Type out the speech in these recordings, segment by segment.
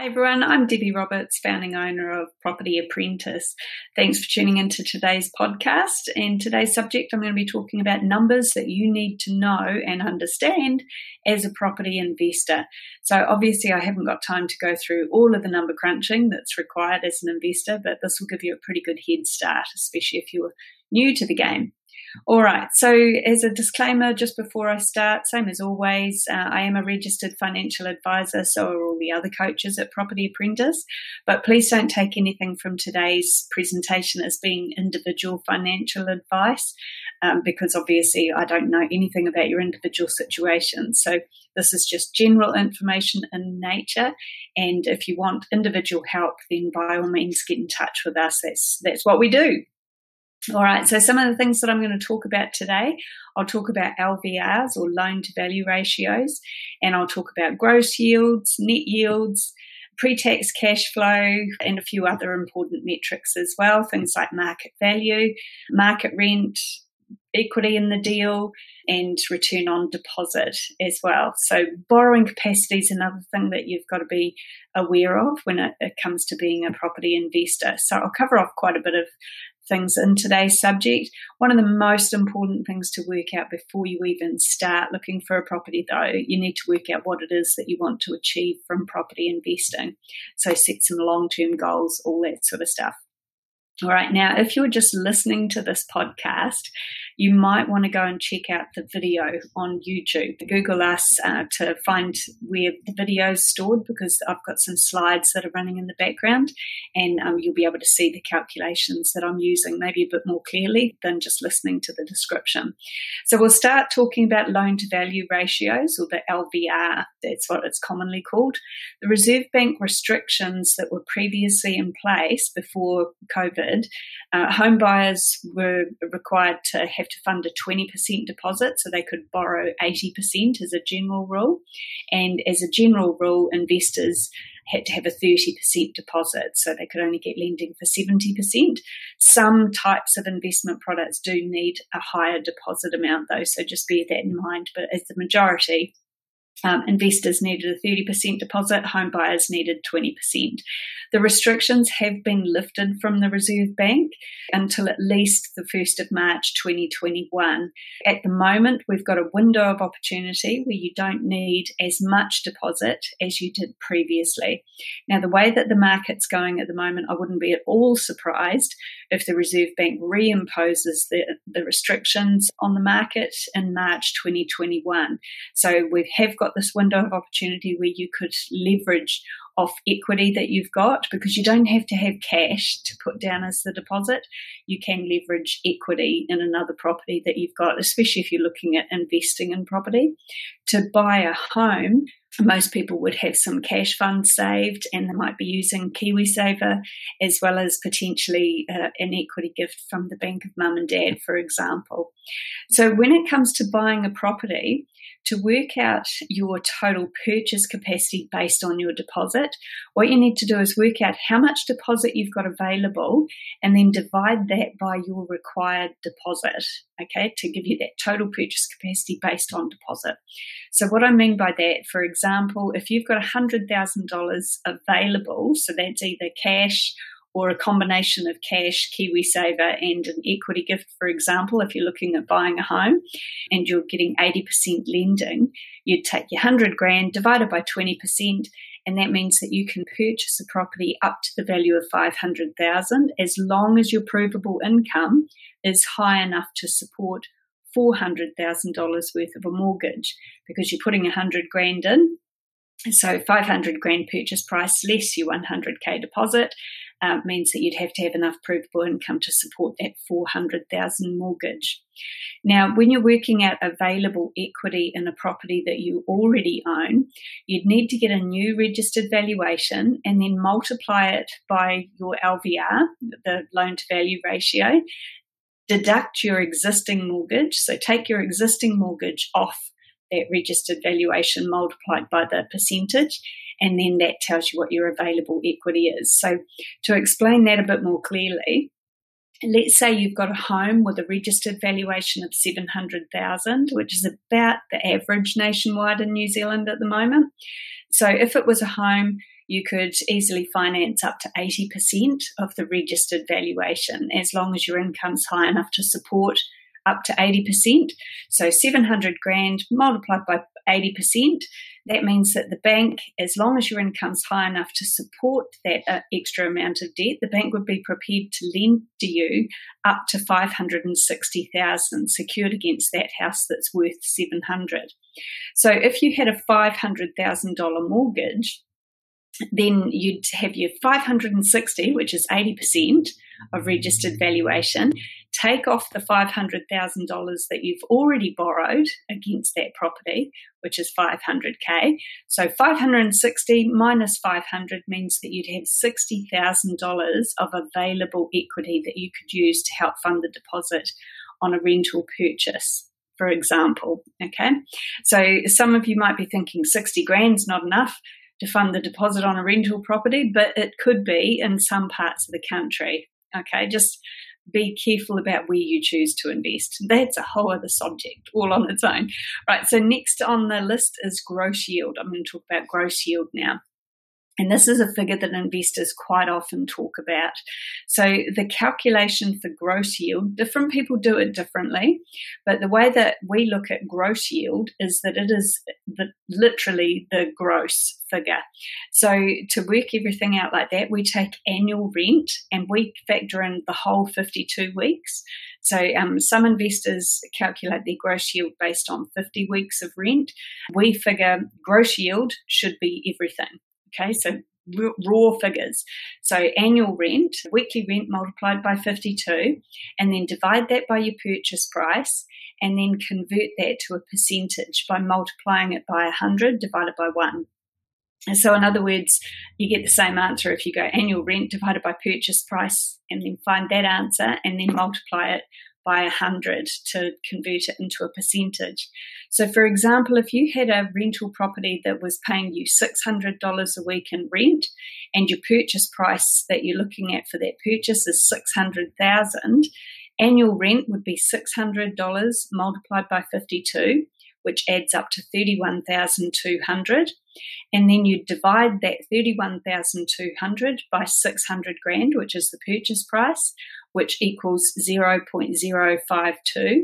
Hi everyone, I'm Debbie Roberts, founding owner of Property Apprentice. Thanks for tuning into today's podcast. And today's subject, I'm going to be talking about numbers that you need to know and understand as a property investor. So, obviously, I haven't got time to go through all of the number crunching that's required as an investor, but this will give you a pretty good head start, especially if you're new to the game. All right. So, as a disclaimer, just before I start, same as always, uh, I am a registered financial advisor, so are all the other coaches at Property Apprentice. But please don't take anything from today's presentation as being individual financial advice, um, because obviously I don't know anything about your individual situation. So, this is just general information in nature. And if you want individual help, then by all means get in touch with us. That's that's what we do. All right, so some of the things that I'm going to talk about today, I'll talk about LVRs or loan to value ratios, and I'll talk about gross yields, net yields, pre tax cash flow, and a few other important metrics as well, things like market value, market rent, equity in the deal, and return on deposit as well. So, borrowing capacity is another thing that you've got to be aware of when it, it comes to being a property investor. So, I'll cover off quite a bit of things in today's subject. One of the most important things to work out before you even start looking for a property, though, you need to work out what it is that you want to achieve from property investing. So, set some long term goals, all that sort of stuff. All right, now if you're just listening to this podcast, you might want to go and check out the video on YouTube. Google us uh, to find where the video is stored because I've got some slides that are running in the background and um, you'll be able to see the calculations that I'm using maybe a bit more clearly than just listening to the description. So we'll start talking about loan to value ratios or the LVR, that's what it's commonly called. The Reserve Bank restrictions that were previously in place before COVID uh, home buyers were required to have to fund a 20% deposit, so they could borrow 80% as a general rule. And as a general rule, investors had to have a 30% deposit, so they could only get lending for 70%. Some types of investment products do need a higher deposit amount, though, so just bear that in mind. But as the majority, um, investors needed a 30% deposit, home buyers needed 20%. The restrictions have been lifted from the Reserve Bank until at least the 1st of March 2021. At the moment, we've got a window of opportunity where you don't need as much deposit as you did previously. Now, the way that the market's going at the moment, I wouldn't be at all surprised if the Reserve Bank reimposes the, the restrictions on the market in March 2021. So we have got this window of opportunity where you could leverage off equity that you've got because you don't have to have cash to put down as the deposit. You can leverage equity in another property that you've got, especially if you're looking at investing in property. To buy a home, most people would have some cash funds saved and they might be using KiwiSaver as well as potentially uh, an equity gift from the Bank of Mum and Dad, for example. So, when it comes to buying a property, to work out your total purchase capacity based on your deposit, what you need to do is work out how much deposit you've got available and then divide that by your required deposit, okay, to give you that total purchase capacity based on deposit. So, what I mean by that, for example, if you've got $100,000 available, so that's either cash or a combination of cash, KiwiSaver, and an equity gift, for example, if you're looking at buying a home and you're getting 80% lending, you'd take your 100 grand divided by 20%, and that means that you can purchase a property up to the value of 500,000 as long as your provable income is high enough to support $400,000 worth of a mortgage because you're putting 100 grand in. So 500 grand purchase price less your 100k deposit uh, means that you'd have to have enough provable income to support that 400,000 mortgage. Now, when you're working out available equity in a property that you already own, you'd need to get a new registered valuation and then multiply it by your LVR, the loan to value ratio, deduct your existing mortgage. So take your existing mortgage off that registered valuation multiplied by the percentage and then that tells you what your available equity is. So, to explain that a bit more clearly, let's say you've got a home with a registered valuation of 700,000, which is about the average nationwide in New Zealand at the moment. So, if it was a home you could easily finance up to 80% of the registered valuation as long as your income's high enough to support up to 80%. So 700 grand multiplied by 80%, that means that the bank, as long as your income's high enough to support that uh, extra amount of debt, the bank would be prepared to lend to you up to 560,000 secured against that house that's worth 700. So if you had a $500,000 mortgage, then you'd have your 560, which is 80% of registered valuation, take off the $500,000 that you've already borrowed against that property, which is 500k. So 560 minus 500 means that you'd have $60,000 of available equity that you could use to help fund the deposit on a rental purchase for example. Okay. So some of you might be thinking 60 grand's not enough to fund the deposit on a rental property, but it could be in some parts of the country. Okay, just be careful about where you choose to invest. That's a whole other subject all on its own. Right, so next on the list is gross yield. I'm going to talk about gross yield now. And this is a figure that investors quite often talk about. So, the calculation for gross yield, different people do it differently, but the way that we look at gross yield is that it is the, literally the gross figure. So, to work everything out like that, we take annual rent and we factor in the whole 52 weeks. So, um, some investors calculate their gross yield based on 50 weeks of rent. We figure gross yield should be everything. Okay, so raw figures. So annual rent, weekly rent multiplied by 52, and then divide that by your purchase price, and then convert that to a percentage by multiplying it by 100 divided by 1. And so, in other words, you get the same answer if you go annual rent divided by purchase price and then find that answer and then multiply it by 100 to convert it into a percentage. So, for example, if you had a rental property that was paying you $600 a week in rent and your purchase price that you're looking at for that purchase is 600,000, annual rent would be $600 multiplied by 52 which adds up to 31,200 and then you divide that 31,200 by 600 grand which is the purchase price which equals 0.052.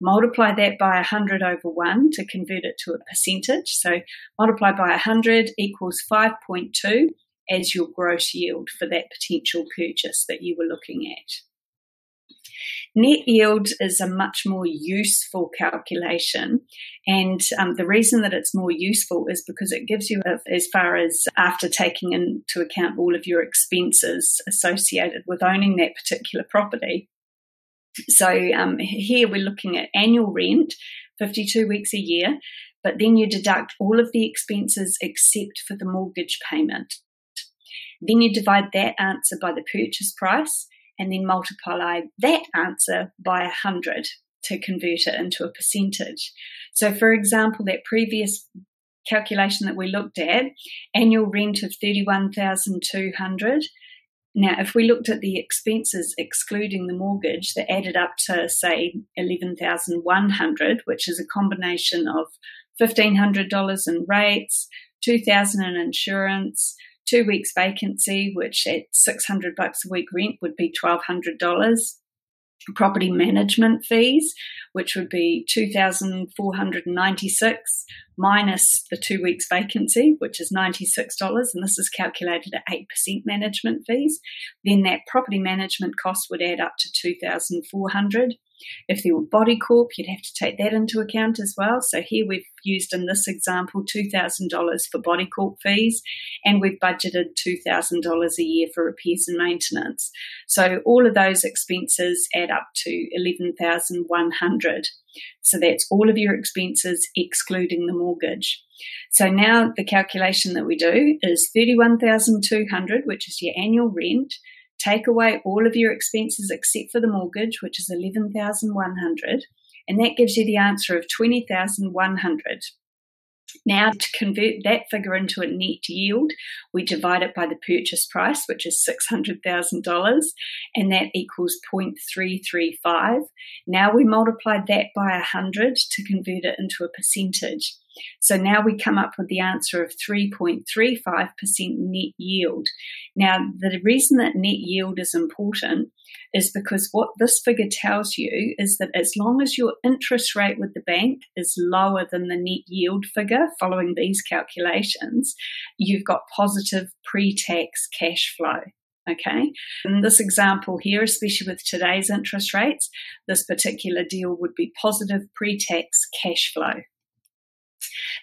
Multiply that by 100 over 1 to convert it to a percentage. So multiply by 100 equals 5.2 as your gross yield for that potential purchase that you were looking at. Net yield is a much more useful calculation. And um, the reason that it's more useful is because it gives you, a, as far as after taking into account all of your expenses associated with owning that particular property. So um, here we're looking at annual rent, 52 weeks a year, but then you deduct all of the expenses except for the mortgage payment. Then you divide that answer by the purchase price and then multiply that answer by 100 to convert it into a percentage. So, for example, that previous calculation that we looked at, annual rent of 31,200. Now, if we looked at the expenses excluding the mortgage, that added up to say 11,100, which is a combination of $1,500 in rates, 2,000 in insurance, two weeks vacancy, which at 600 bucks a week rent would be $1,200. Property management fees, which would be 2,496 minus the two weeks vacancy, which is $96, and this is calculated at 8% management fees. Then that property management cost would add up to 2,400. If there were body corp, you'd have to take that into account as well. So here we've used in this example $2,000 for body corp fees, and we've budgeted $2,000 a year for repairs and maintenance. So all of those expenses add up to 11,100. So that's all of your expenses excluding the mortgage. So now the calculation that we do is 31,200, which is your annual rent take away all of your expenses except for the mortgage, which is 11,100, and that gives you the answer of 20,100. Now, to convert that figure into a net yield, we divide it by the purchase price, which is $600,000, and that equals 0.335. Now we multiply that by 100 to convert it into a percentage. So now we come up with the answer of 3.35% net yield. Now, the reason that net yield is important is because what this figure tells you is that as long as your interest rate with the bank is lower than the net yield figure following these calculations, you've got positive pre tax cash flow. Okay. In this example here, especially with today's interest rates, this particular deal would be positive pre tax cash flow.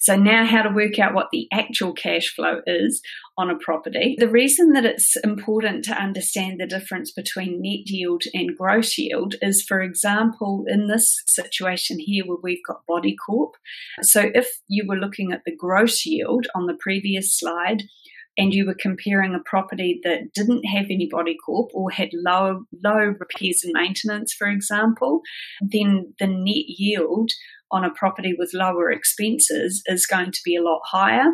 So now how to work out what the actual cash flow is on a property. The reason that it's important to understand the difference between net yield and gross yield is, for example, in this situation here where we've got Body Corp. So if you were looking at the gross yield on the previous slide, and you were comparing a property that didn't have any body corp or had low low repairs and maintenance, for example, then the net yield on a property with lower expenses is going to be a lot higher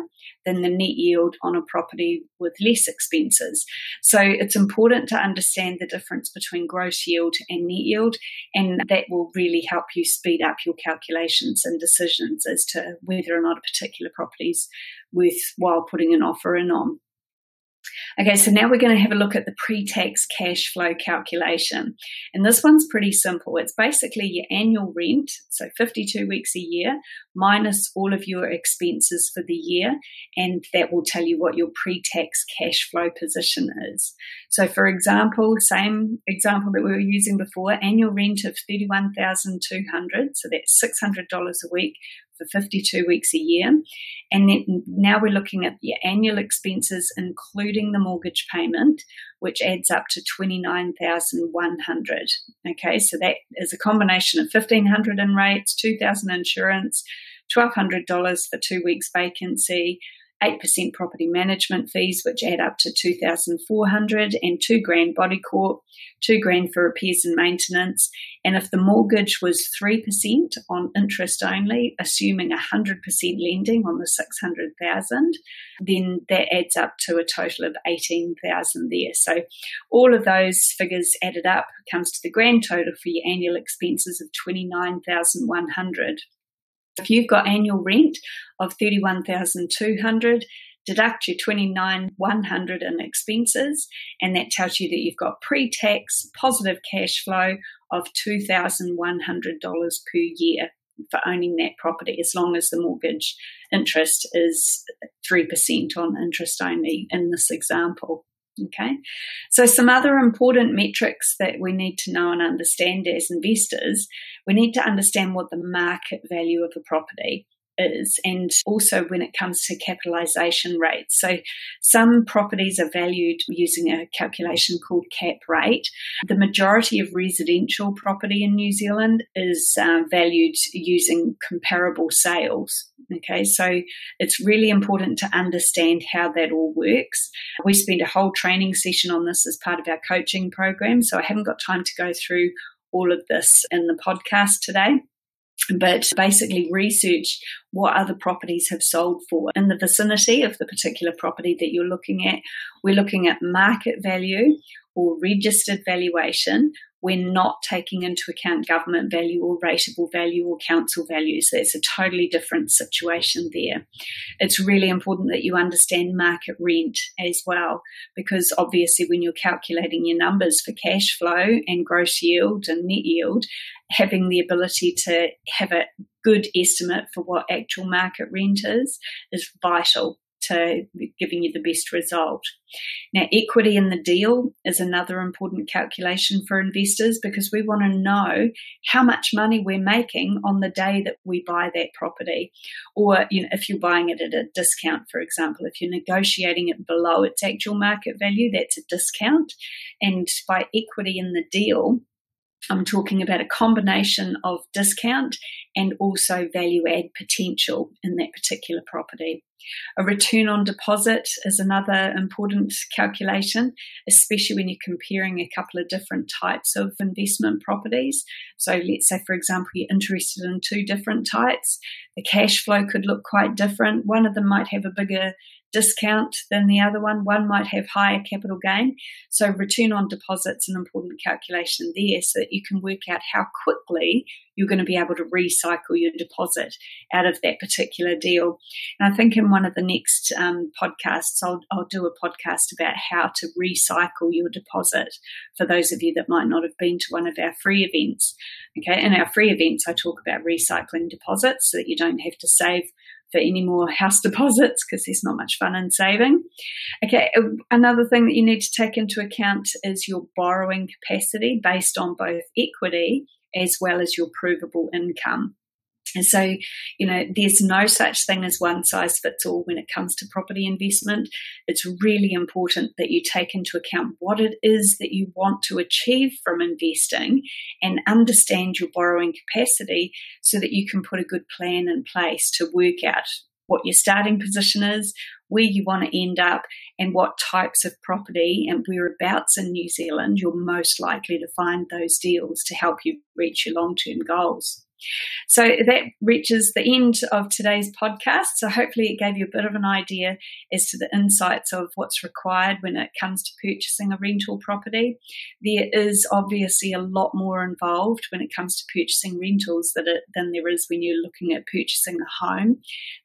than the net yield on a property with less expenses. So it's important to understand the difference between gross yield and net yield, and that will really help you speed up your calculations and decisions as to whether or not a particular property is worthwhile putting an offer in on. Okay, so now we're going to have a look at the pre tax cash flow calculation. And this one's pretty simple. It's basically your annual rent, so 52 weeks a year, minus all of your expenses for the year, and that will tell you what your pre tax cash flow position is. So, for example, same example that we were using before annual rent of 31200 so that's $600 a week for 52 weeks a year. And then now we're looking at the annual expenses, including the mortgage payment, which adds up to 29,100. Okay, so that is a combination of 1,500 in rates, 2,000 insurance, $1,200 for two weeks vacancy, 8% property management fees, which add up to 2,400 and two grand body corp, two grand for repairs and maintenance. And if the mortgage was 3% on interest only, assuming 100% lending on the 600,000, then that adds up to a total of 18,000 there. So all of those figures added up comes to the grand total for your annual expenses of 29,100. If you've got annual rent of 31,200, deduct your 29,100 in expenses, and that tells you that you've got pre-tax positive cash flow of $2,100 per year for owning that property as long as the mortgage interest is 3% on interest only in this example. Okay, so some other important metrics that we need to know and understand as investors we need to understand what the market value of a property is, and also when it comes to capitalisation rates. So, some properties are valued using a calculation called cap rate. The majority of residential property in New Zealand is uh, valued using comparable sales. Okay, so it's really important to understand how that all works. We spent a whole training session on this as part of our coaching program, so I haven't got time to go through all of this in the podcast today but basically research what other properties have sold for in the vicinity of the particular property that you're looking at. We're looking at market value or registered valuation when not taking into account government value or rateable value or council values. That's a totally different situation there. It's really important that you understand market rent as well, because obviously, when you're calculating your numbers for cash flow and gross yield and net yield, having the ability to have a good estimate for what actual market rent is is vital to giving you the best result. Now, equity in the deal is another important calculation for investors because we want to know how much money we're making on the day that we buy that property. Or, you know, if you're buying it at a discount, for example, if you're negotiating it below its actual market value, that's a discount. And by equity in the deal, I'm talking about a combination of discount and also value add potential in that particular property. A return on deposit is another important calculation, especially when you're comparing a couple of different types of investment properties. So, let's say, for example, you're interested in two different types. The cash flow could look quite different. One of them might have a bigger discount than the other one. One might have higher capital gain. So return on deposit's an important calculation there so that you can work out how quickly you're going to be able to recycle your deposit out of that particular deal. And I think in one of the next um, podcasts, I'll, I'll do a podcast about how to recycle your deposit for those of you that might not have been to one of our free events. Okay, in our free events, I talk about recycling deposits so that you don't have to save for any more house deposits because there's not much fun in saving. Okay, uh, another thing that you need to take into account is your borrowing capacity based on both equity as well as your provable income. And so, you know, there's no such thing as one size fits all when it comes to property investment. It's really important that you take into account what it is that you want to achieve from investing and understand your borrowing capacity so that you can put a good plan in place to work out what your starting position is, where you want to end up, and what types of property and whereabouts in New Zealand you're most likely to find those deals to help you reach your long term goals. So that reaches the end of today's podcast. So hopefully it gave you a bit of an idea as to the insights of what's required when it comes to purchasing a rental property. There is obviously a lot more involved when it comes to purchasing rentals than, it, than there is when you're looking at purchasing a home.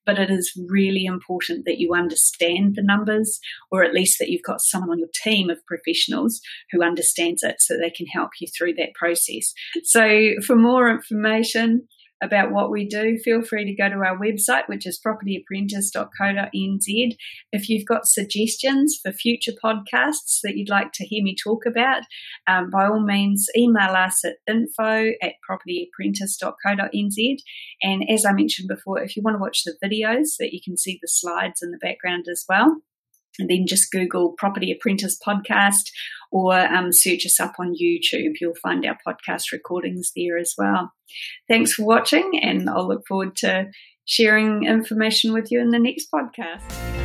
But it is really important that you understand the numbers, or at least that you've got someone on your team of professionals who understands it so they can help you through that process. So for more information, information about what we do, feel free to go to our website, which is propertyapprentice.co.nz. If you've got suggestions for future podcasts that you'd like to hear me talk about, um, by all means, email us at info at propertyapprentice.co.nz. And as I mentioned before, if you want to watch the videos, that you can see the slides in the background as well and then just Google Property Apprentice Podcast or um, search us up on YouTube. You'll find our podcast recordings there as well. Thanks for watching, and I'll look forward to sharing information with you in the next podcast.